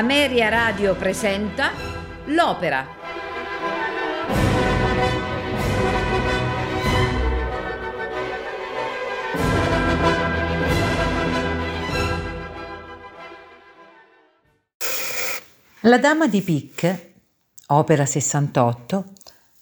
Ameria Radio presenta L'Opera. La Dama di Pic, opera 68,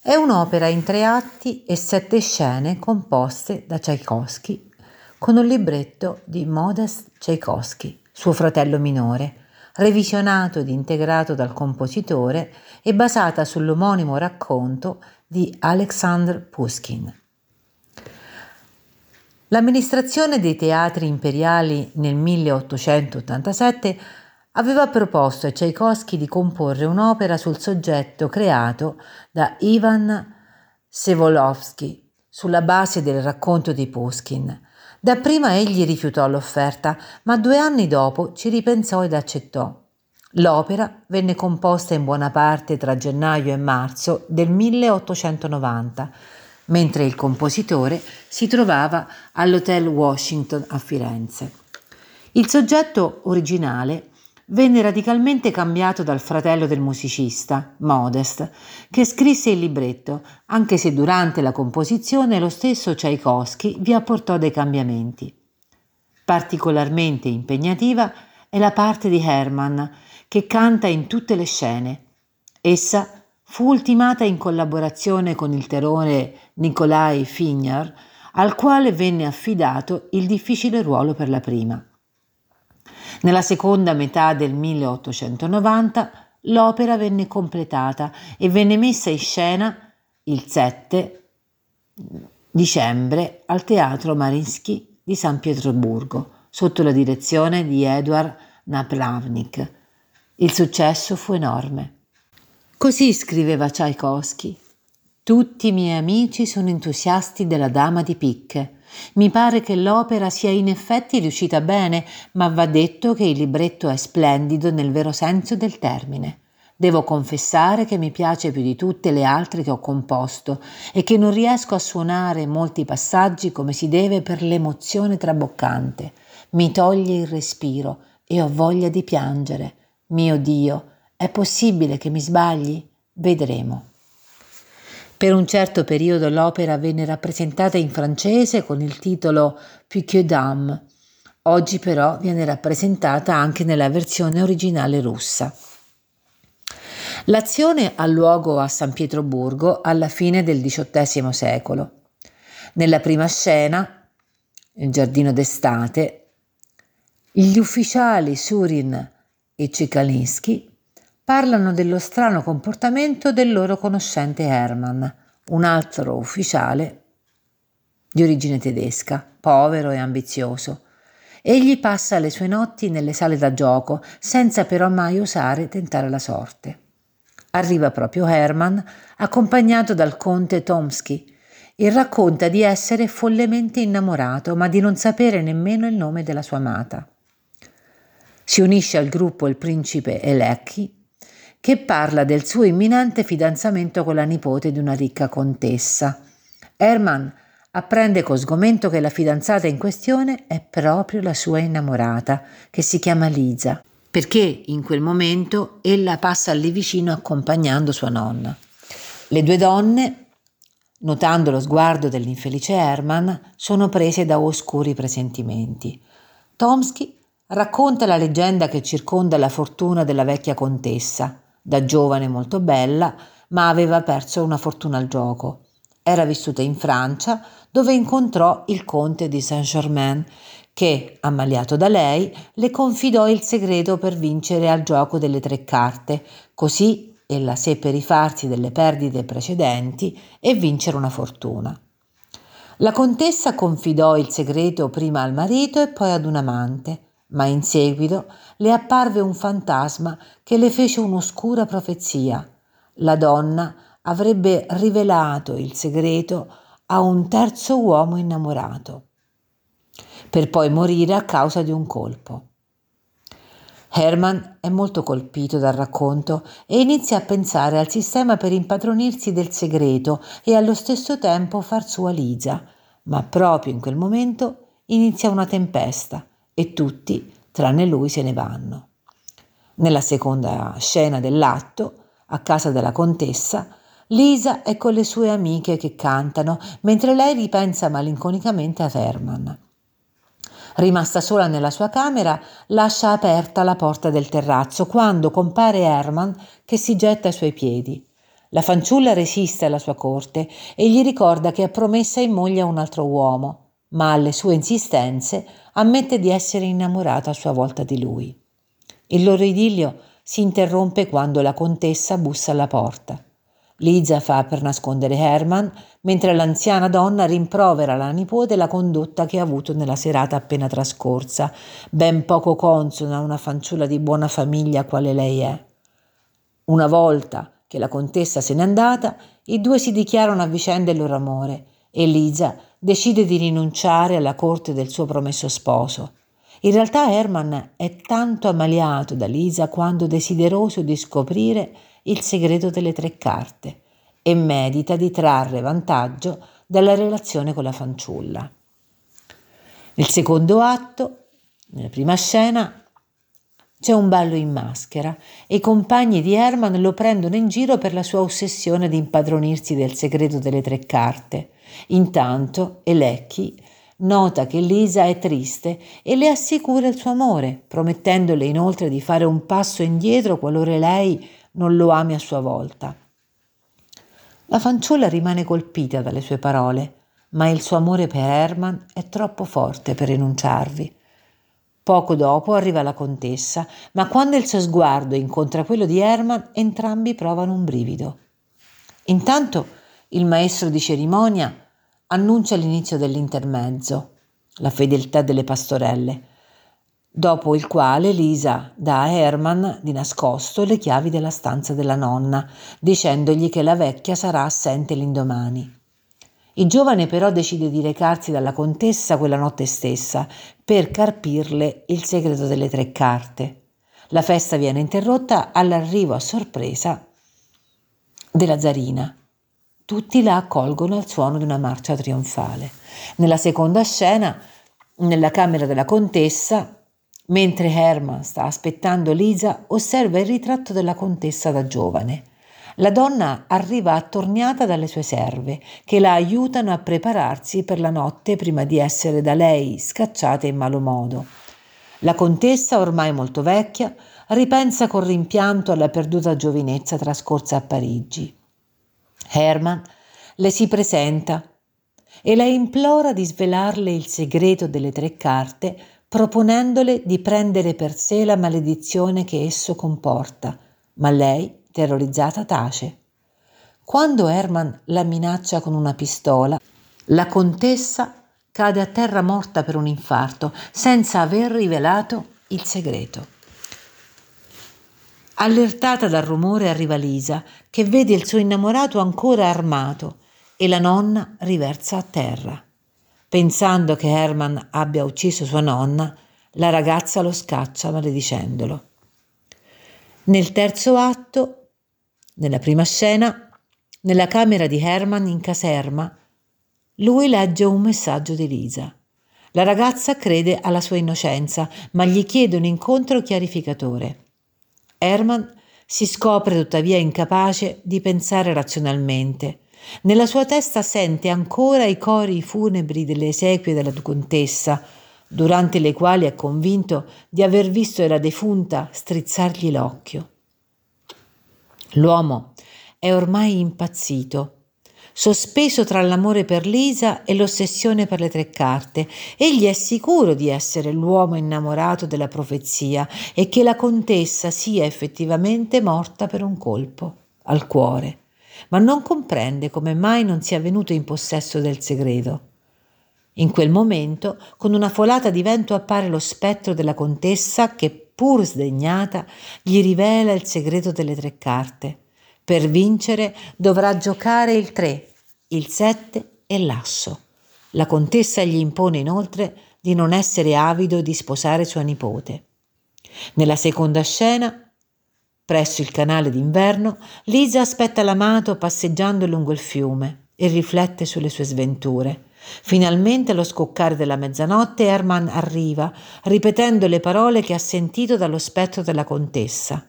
è un'opera in tre atti e sette scene composte da Tchaikovsky con un libretto di Modest Tchaikovsky, suo fratello minore, revisionato ed integrato dal compositore e basata sull'omonimo racconto di Alexander Pushkin. L'amministrazione dei teatri imperiali nel 1887 aveva proposto a Tchaikovsky di comporre un'opera sul soggetto creato da Ivan Sevolovsky sulla base del racconto di Pushkin. Dapprima egli rifiutò l'offerta, ma due anni dopo ci ripensò ed accettò. L'opera venne composta in buona parte tra gennaio e marzo del 1890, mentre il compositore si trovava all'Hotel Washington a Firenze. Il soggetto originale venne radicalmente cambiato dal fratello del musicista, Modest, che scrisse il libretto, anche se durante la composizione lo stesso Tchaikovsky vi apportò dei cambiamenti. Particolarmente impegnativa è la parte di Hermann, che canta in tutte le scene. Essa fu ultimata in collaborazione con il terrore Nikolai Figner, al quale venne affidato il difficile ruolo per la prima. Nella seconda metà del 1890 l'opera venne completata e venne messa in scena il 7 dicembre al Teatro Marinsky di San Pietroburgo sotto la direzione di Edward Naplavnik. Il successo fu enorme. Così scriveva Tchaikovsky. Tutti i miei amici sono entusiasti della Dama di Picche mi pare che l'opera sia in effetti riuscita bene, ma va detto che il libretto è splendido nel vero senso del termine. Devo confessare che mi piace più di tutte le altre che ho composto e che non riesco a suonare molti passaggi come si deve per l'emozione traboccante. Mi toglie il respiro e ho voglia di piangere. Mio Dio, è possibile che mi sbagli? Vedremo. Per un certo periodo l'opera venne rappresentata in francese con il titolo Pique d'âme. Oggi però viene rappresentata anche nella versione originale russa. L'azione ha luogo a San Pietroburgo alla fine del XVIII secolo. Nella prima scena, il giardino d'estate, gli ufficiali Surin e Cicalinsky parlano dello strano comportamento del loro conoscente Hermann, un altro ufficiale di origine tedesca, povero e ambizioso. Egli passa le sue notti nelle sale da gioco, senza però mai osare tentare la sorte. Arriva proprio Hermann, accompagnato dal conte Tomsky, e racconta di essere follemente innamorato, ma di non sapere nemmeno il nome della sua amata. Si unisce al gruppo il principe Elecchi, che parla del suo imminente fidanzamento con la nipote di una ricca contessa. Hermann apprende con sgomento che la fidanzata in questione è proprio la sua innamorata, che si chiama Lisa, perché in quel momento ella passa lì vicino accompagnando sua nonna. Le due donne, notando lo sguardo dell'infelice Hermann, sono prese da oscuri presentimenti. Tomsky racconta la leggenda che circonda la fortuna della vecchia contessa, da giovane molto bella, ma aveva perso una fortuna al gioco. Era vissuta in Francia, dove incontrò il conte di Saint-Germain, che, ammaliato da lei, le confidò il segreto per vincere al gioco delle tre carte, così ella seppe rifarsi delle perdite precedenti e vincere una fortuna. La contessa confidò il segreto prima al marito e poi ad un amante, ma in seguito le apparve un fantasma che le fece un'oscura profezia. La donna avrebbe rivelato il segreto a un terzo uomo innamorato, per poi morire a causa di un colpo. Hermann è molto colpito dal racconto e inizia a pensare al sistema per impadronirsi del segreto e allo stesso tempo far sua Lisa, ma proprio in quel momento inizia una tempesta e tutti, tranne lui, se ne vanno. Nella seconda scena dell'atto, a casa della contessa, Lisa è con le sue amiche che cantano, mentre lei ripensa malinconicamente a Herman. Rimasta sola nella sua camera, lascia aperta la porta del terrazzo quando compare Herman che si getta ai suoi piedi. La fanciulla resiste alla sua corte e gli ricorda che è promessa in moglie a un altro uomo, ma alle sue insistenze ammette di essere innamorata a sua volta di lui. Il loro idillio si interrompe quando la contessa bussa alla porta. Liza fa per nascondere Herman, mentre l'anziana donna rimprovera alla nipote la condotta che ha avuto nella serata appena trascorsa, ben poco consona a una fanciulla di buona famiglia quale lei è. Una volta che la contessa se n'è andata, i due si dichiarano a vicenda il loro amore e Liza decide di rinunciare alla corte del suo promesso sposo. In realtà Herman è tanto ammaliato da Lisa quanto desideroso di scoprire il segreto delle tre carte e medita di trarre vantaggio dalla relazione con la fanciulla. Nel secondo atto, nella prima scena, c'è un ballo in maschera e i compagni di Herman lo prendono in giro per la sua ossessione di impadronirsi del segreto delle tre carte. Intanto Elecchi Nota che Lisa è triste e le assicura il suo amore, promettendole inoltre di fare un passo indietro qualora lei non lo ami a sua volta. La fanciulla rimane colpita dalle sue parole, ma il suo amore per Herman è troppo forte per rinunciarvi. Poco dopo arriva la contessa, ma quando il suo sguardo incontra quello di Herman, entrambi provano un brivido. Intanto il maestro di cerimonia annuncia l'inizio dell'intermezzo, la fedeltà delle pastorelle, dopo il quale Lisa dà a Herman di nascosto le chiavi della stanza della nonna, dicendogli che la vecchia sarà assente l'indomani. Il giovane però decide di recarsi dalla contessa quella notte stessa per carpirle il segreto delle tre carte. La festa viene interrotta all'arrivo a sorpresa della zarina tutti la accolgono al suono di una marcia trionfale. Nella seconda scena, nella camera della contessa, mentre Herman sta aspettando Lisa, osserva il ritratto della contessa da giovane. La donna arriva attorniata dalle sue serve, che la aiutano a prepararsi per la notte prima di essere da lei scacciata in malo modo. La contessa, ormai molto vecchia, ripensa con rimpianto alla perduta giovinezza trascorsa a Parigi. Herman le si presenta e la implora di svelarle il segreto delle tre carte, proponendole di prendere per sé la maledizione che esso comporta, ma lei, terrorizzata, tace. Quando Herman la minaccia con una pistola, la contessa cade a terra morta per un infarto, senza aver rivelato il segreto. Allertata dal rumore arriva Lisa, che vede il suo innamorato ancora armato e la nonna riversa a terra. Pensando che Herman abbia ucciso sua nonna, la ragazza lo scaccia maledicendolo. Nel terzo atto, nella prima scena, nella camera di Herman in caserma, lui legge un messaggio di Lisa. La ragazza crede alla sua innocenza, ma gli chiede un incontro chiarificatore. Herman si scopre tuttavia incapace di pensare razionalmente. Nella sua testa sente ancora i cori funebri delle esequie della contessa, durante le quali è convinto di aver visto la defunta strizzargli l'occhio. L'uomo è ormai impazzito sospeso tra l'amore per Lisa e l'ossessione per le tre carte. Egli è sicuro di essere l'uomo innamorato della profezia e che la contessa sia effettivamente morta per un colpo al cuore, ma non comprende come mai non sia venuto in possesso del segreto. In quel momento, con una folata di vento appare lo spettro della contessa che, pur sdegnata, gli rivela il segreto delle tre carte. Per vincere dovrà giocare il 3, il 7 e l'asso. La contessa gli impone inoltre di non essere avido di sposare sua nipote. Nella seconda scena, presso il canale d'inverno, Lisa aspetta l'amato passeggiando lungo il fiume e riflette sulle sue sventure. Finalmente allo scoccare della mezzanotte Herman arriva, ripetendo le parole che ha sentito dallo spettro della contessa.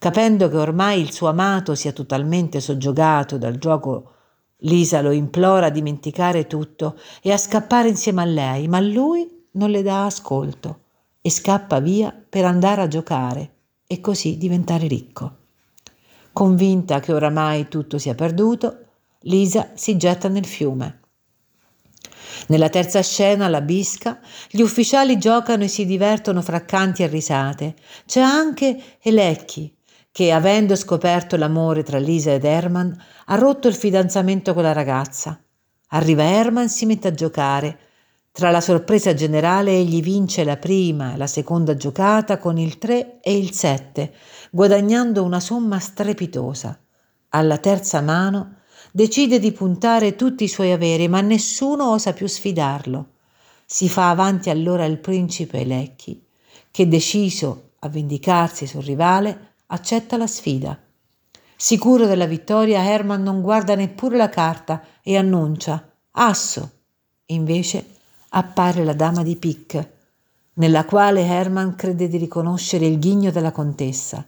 Capendo che ormai il suo amato sia totalmente soggiogato dal gioco, Lisa lo implora a dimenticare tutto e a scappare insieme a lei, ma lui non le dà ascolto e scappa via per andare a giocare e così diventare ricco. Convinta che oramai tutto sia perduto, Lisa si getta nel fiume. Nella terza scena, la bisca, gli ufficiali giocano e si divertono fra canti e risate. C'è anche Elecchi, che, avendo scoperto l'amore tra Lisa ed Herman, ha rotto il fidanzamento con la ragazza. Arriva Herman, si mette a giocare. Tra la sorpresa generale egli vince la prima e la seconda giocata con il 3 e il 7, guadagnando una somma strepitosa. Alla terza mano decide di puntare tutti i suoi averi, ma nessuno osa più sfidarlo. Si fa avanti allora il principe Lecchi, che deciso a vendicarsi sul rivale, accetta la sfida. Sicuro della vittoria, Herman non guarda neppure la carta e annuncia Asso. Invece appare la dama di Pic, nella quale Herman crede di riconoscere il ghigno della contessa.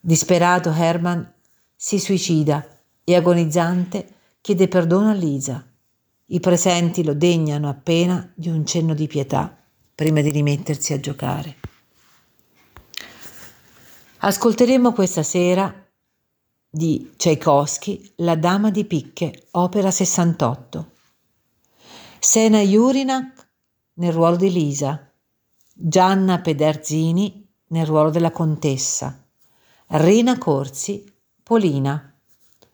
Disperato Herman si suicida e agonizzante chiede perdono a Lisa. I presenti lo degnano appena di un cenno di pietà prima di rimettersi a giocare. Ascolteremo questa sera di Tchaikovsky La Dama di Picche, opera 68. Sena Jurinak nel ruolo di Lisa, Gianna Pederzini nel ruolo della contessa, Rina Corsi, Polina,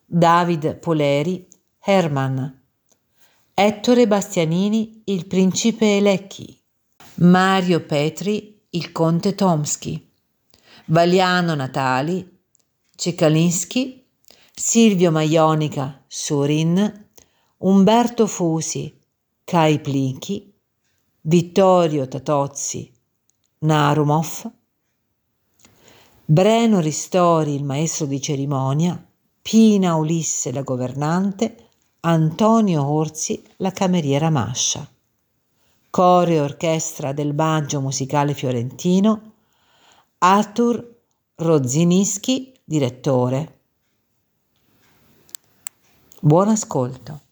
David Poleri, Herman, Ettore Bastianini, il principe Elecchi, Mario Petri, il conte Tomsky, Valiano Natali, Cecalinsky, Silvio Maionica, Surin, Umberto Fusi, Kai Plinchi, Vittorio Tatozzi, Narumov, Breno Ristori, il maestro di cerimonia, Pina Ulisse, la governante, Antonio Orsi, la cameriera Mascia. Coro e orchestra del Baggio Musicale Fiorentino, Arthur Rozzinischi, direttore. Buon ascolto.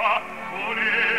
fa pure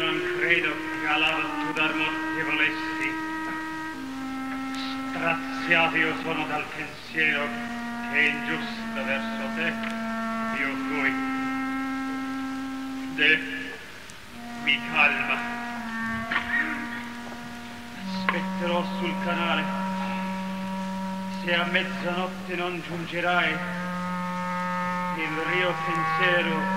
Non credo che alla tu dar morte volessi. Straziato io sono dal pensiero che è ingiusto verso te io fui. De mi calma. Aspetterò sul canale. Se a mezzanotte non giungerai, il rio pensiero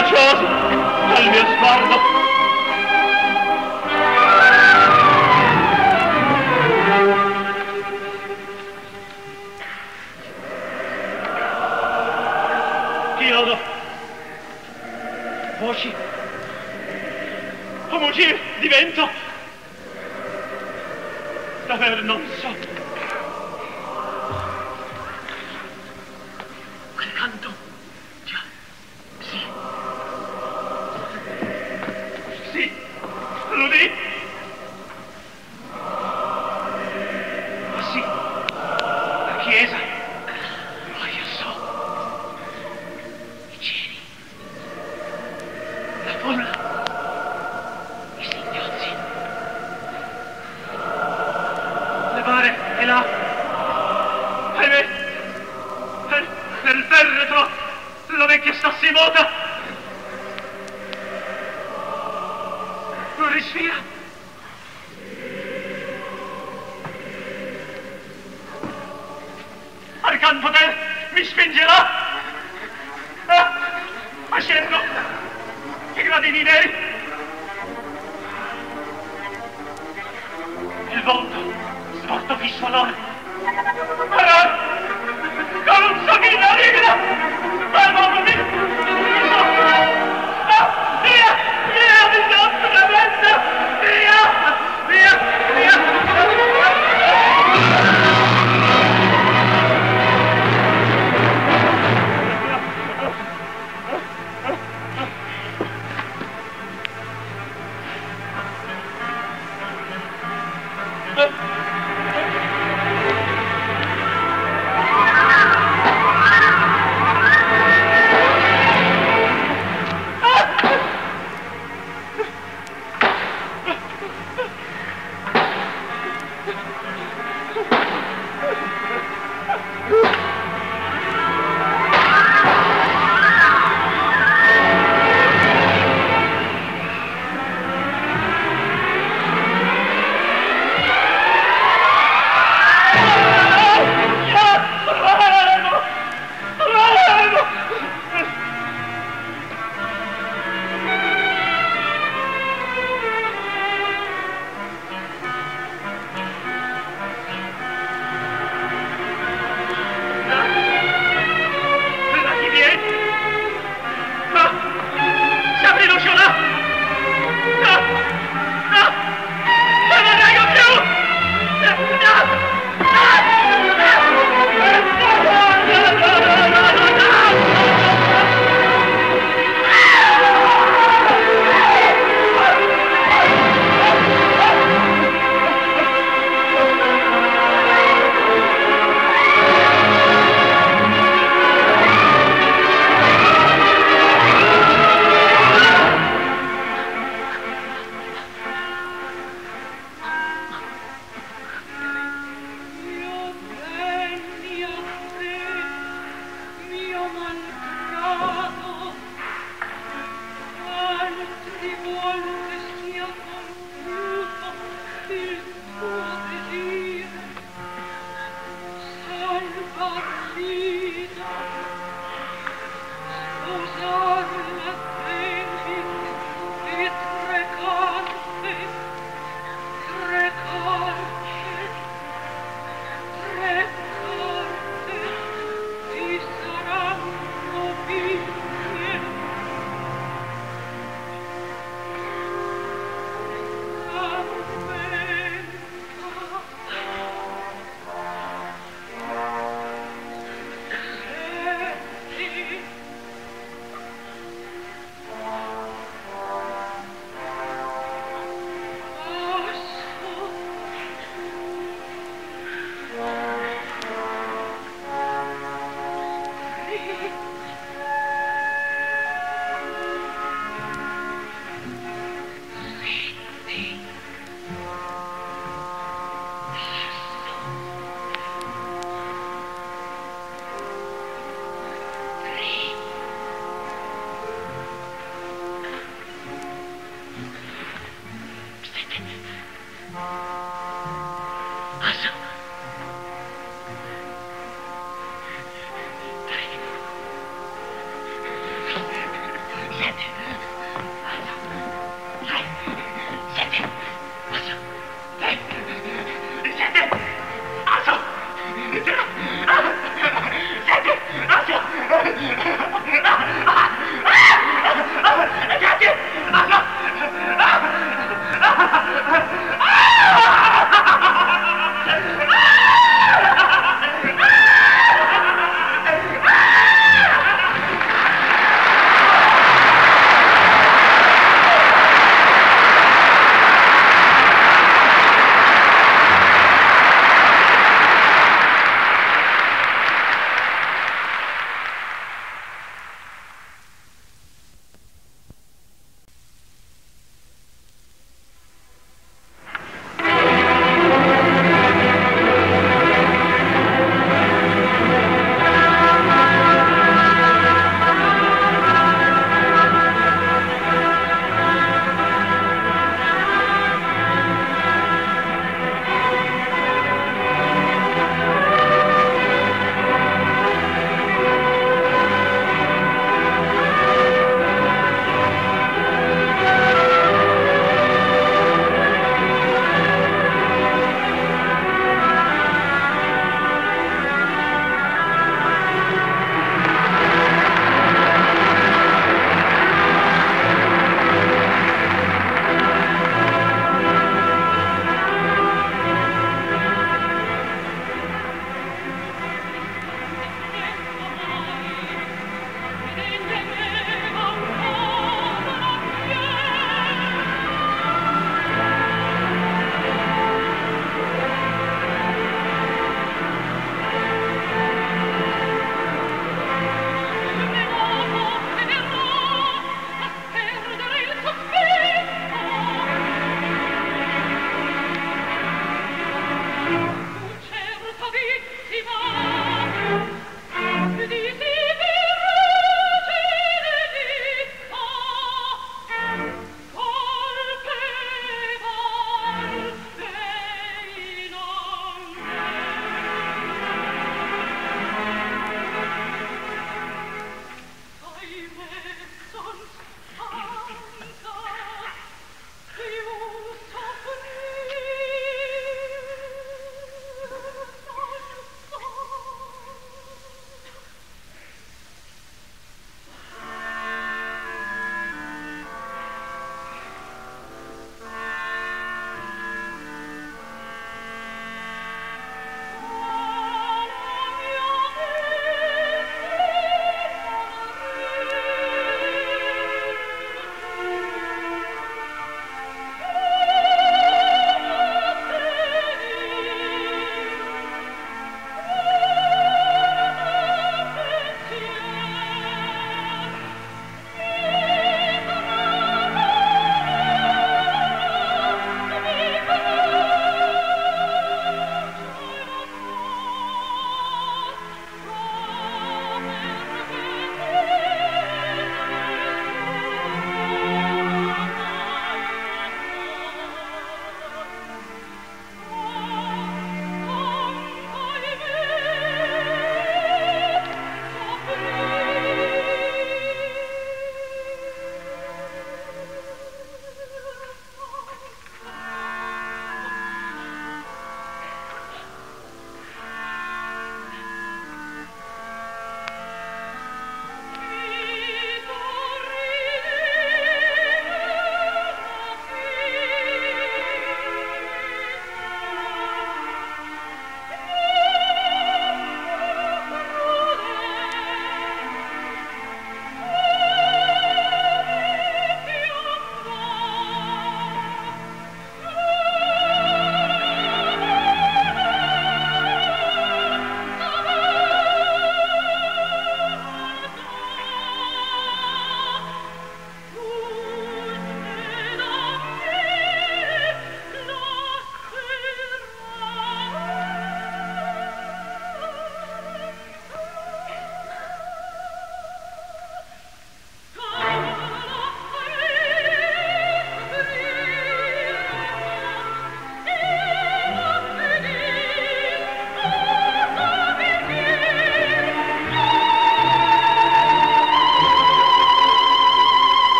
capriccioso, al mio sguardo.